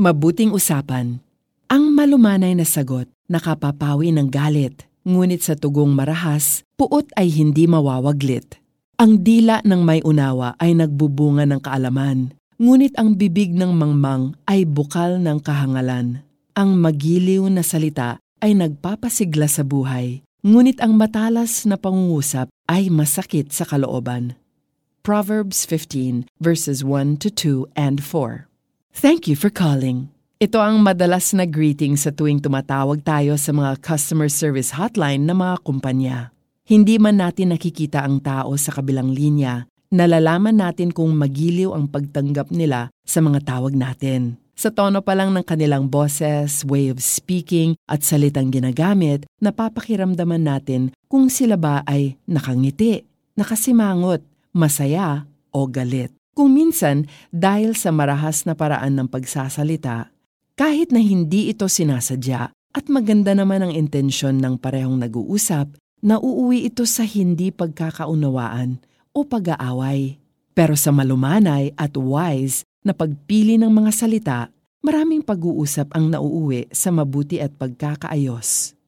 Mabuting usapan. Ang malumanay na sagot nakapapawi ng galit, ngunit sa tugong marahas, puot ay hindi mawawaglit. Ang dila ng may unawa ay nagbubunga ng kaalaman, ngunit ang bibig ng mangmang ay bukal ng kahangalan. Ang magiliw na salita ay nagpapasigla sa buhay, ngunit ang matalas na pangungusap ay masakit sa kalooban. Proverbs 15 verses 1 to 2 and 4. Thank you for calling. Ito ang madalas na greeting sa tuwing tumatawag tayo sa mga customer service hotline ng mga kumpanya. Hindi man natin nakikita ang tao sa kabilang linya, nalalaman natin kung magiliw ang pagtanggap nila sa mga tawag natin. Sa tono pa lang ng kanilang boses, way of speaking at salitang ginagamit, napapakiramdaman natin kung sila ba ay nakangiti, nakasimangot, masaya o galit. Kung minsan, dahil sa marahas na paraan ng pagsasalita, kahit na hindi ito sinasadya at maganda naman ang intensyon ng parehong nag-uusap, nauuwi ito sa hindi pagkakaunawaan o pag-aaway. Pero sa malumanay at wise na pagpili ng mga salita, maraming pag-uusap ang nauuwi sa mabuti at pagkakaayos.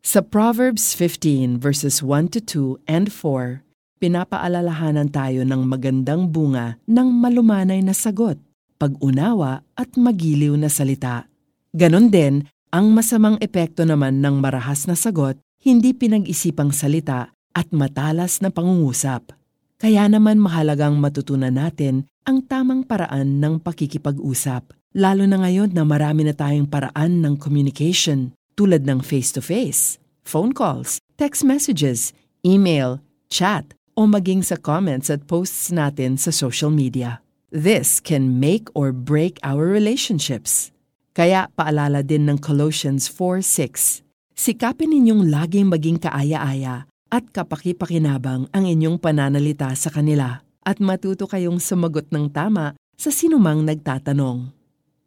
Sa Proverbs 15 verses 1 to 2 and 4, pinapaalalahanan tayo ng magandang bunga ng malumanay na sagot, pag-unawa at magiliw na salita. Ganon din, ang masamang epekto naman ng marahas na sagot, hindi pinag-isipang salita at matalas na pangungusap. Kaya naman mahalagang matutunan natin ang tamang paraan ng pakikipag-usap, lalo na ngayon na marami na tayong paraan ng communication tulad ng face-to-face, phone calls, text messages, email, chat, o maging sa comments at posts natin sa social media. This can make or break our relationships. Kaya paalala din ng Colossians 4.6, Sikapin ninyong laging maging kaaya-aya at kapakipakinabang ang inyong pananalita sa kanila at matuto kayong sumagot ng tama sa sinumang nagtatanong.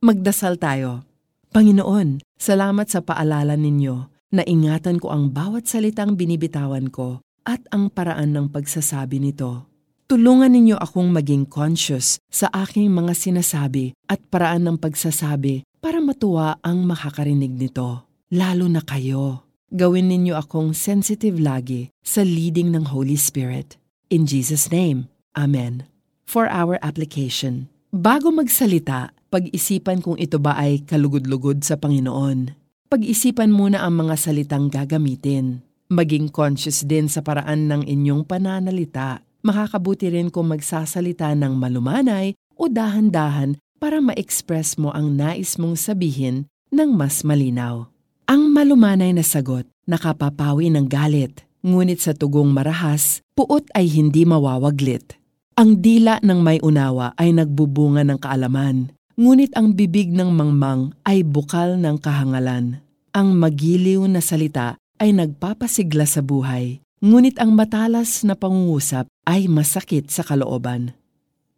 Magdasal tayo. Panginoon, salamat sa paalala ninyo na ingatan ko ang bawat salitang binibitawan ko at ang paraan ng pagsasabi nito. Tulungan ninyo akong maging conscious sa aking mga sinasabi at paraan ng pagsasabi para matuwa ang makakarinig nito, lalo na kayo. Gawin ninyo akong sensitive lagi sa leading ng Holy Spirit. In Jesus' name, Amen. For our application, bago magsalita, pag-isipan kung ito ba ay kalugod-lugod sa Panginoon. Pag-isipan muna ang mga salitang gagamitin. Maging conscious din sa paraan ng inyong pananalita. Makakabuti rin kung magsasalita ng malumanay o dahan-dahan para ma-express mo ang nais mong sabihin ng mas malinaw. Ang malumanay na sagot nakapapawi ng galit, ngunit sa tugong marahas, puot ay hindi mawawaglit. Ang dila ng may unawa ay nagbubunga ng kaalaman, ngunit ang bibig ng mangmang ay bukal ng kahangalan. Ang magiliw na salita ay nagpapasigla sa buhay, ngunit ang matalas na pangungusap ay masakit sa kalooban.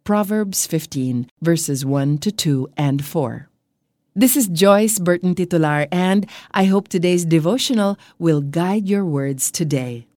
Proverbs 15 verses 1 to 2 and 4. This is Joyce Burton Titular and I hope today's devotional will guide your words today.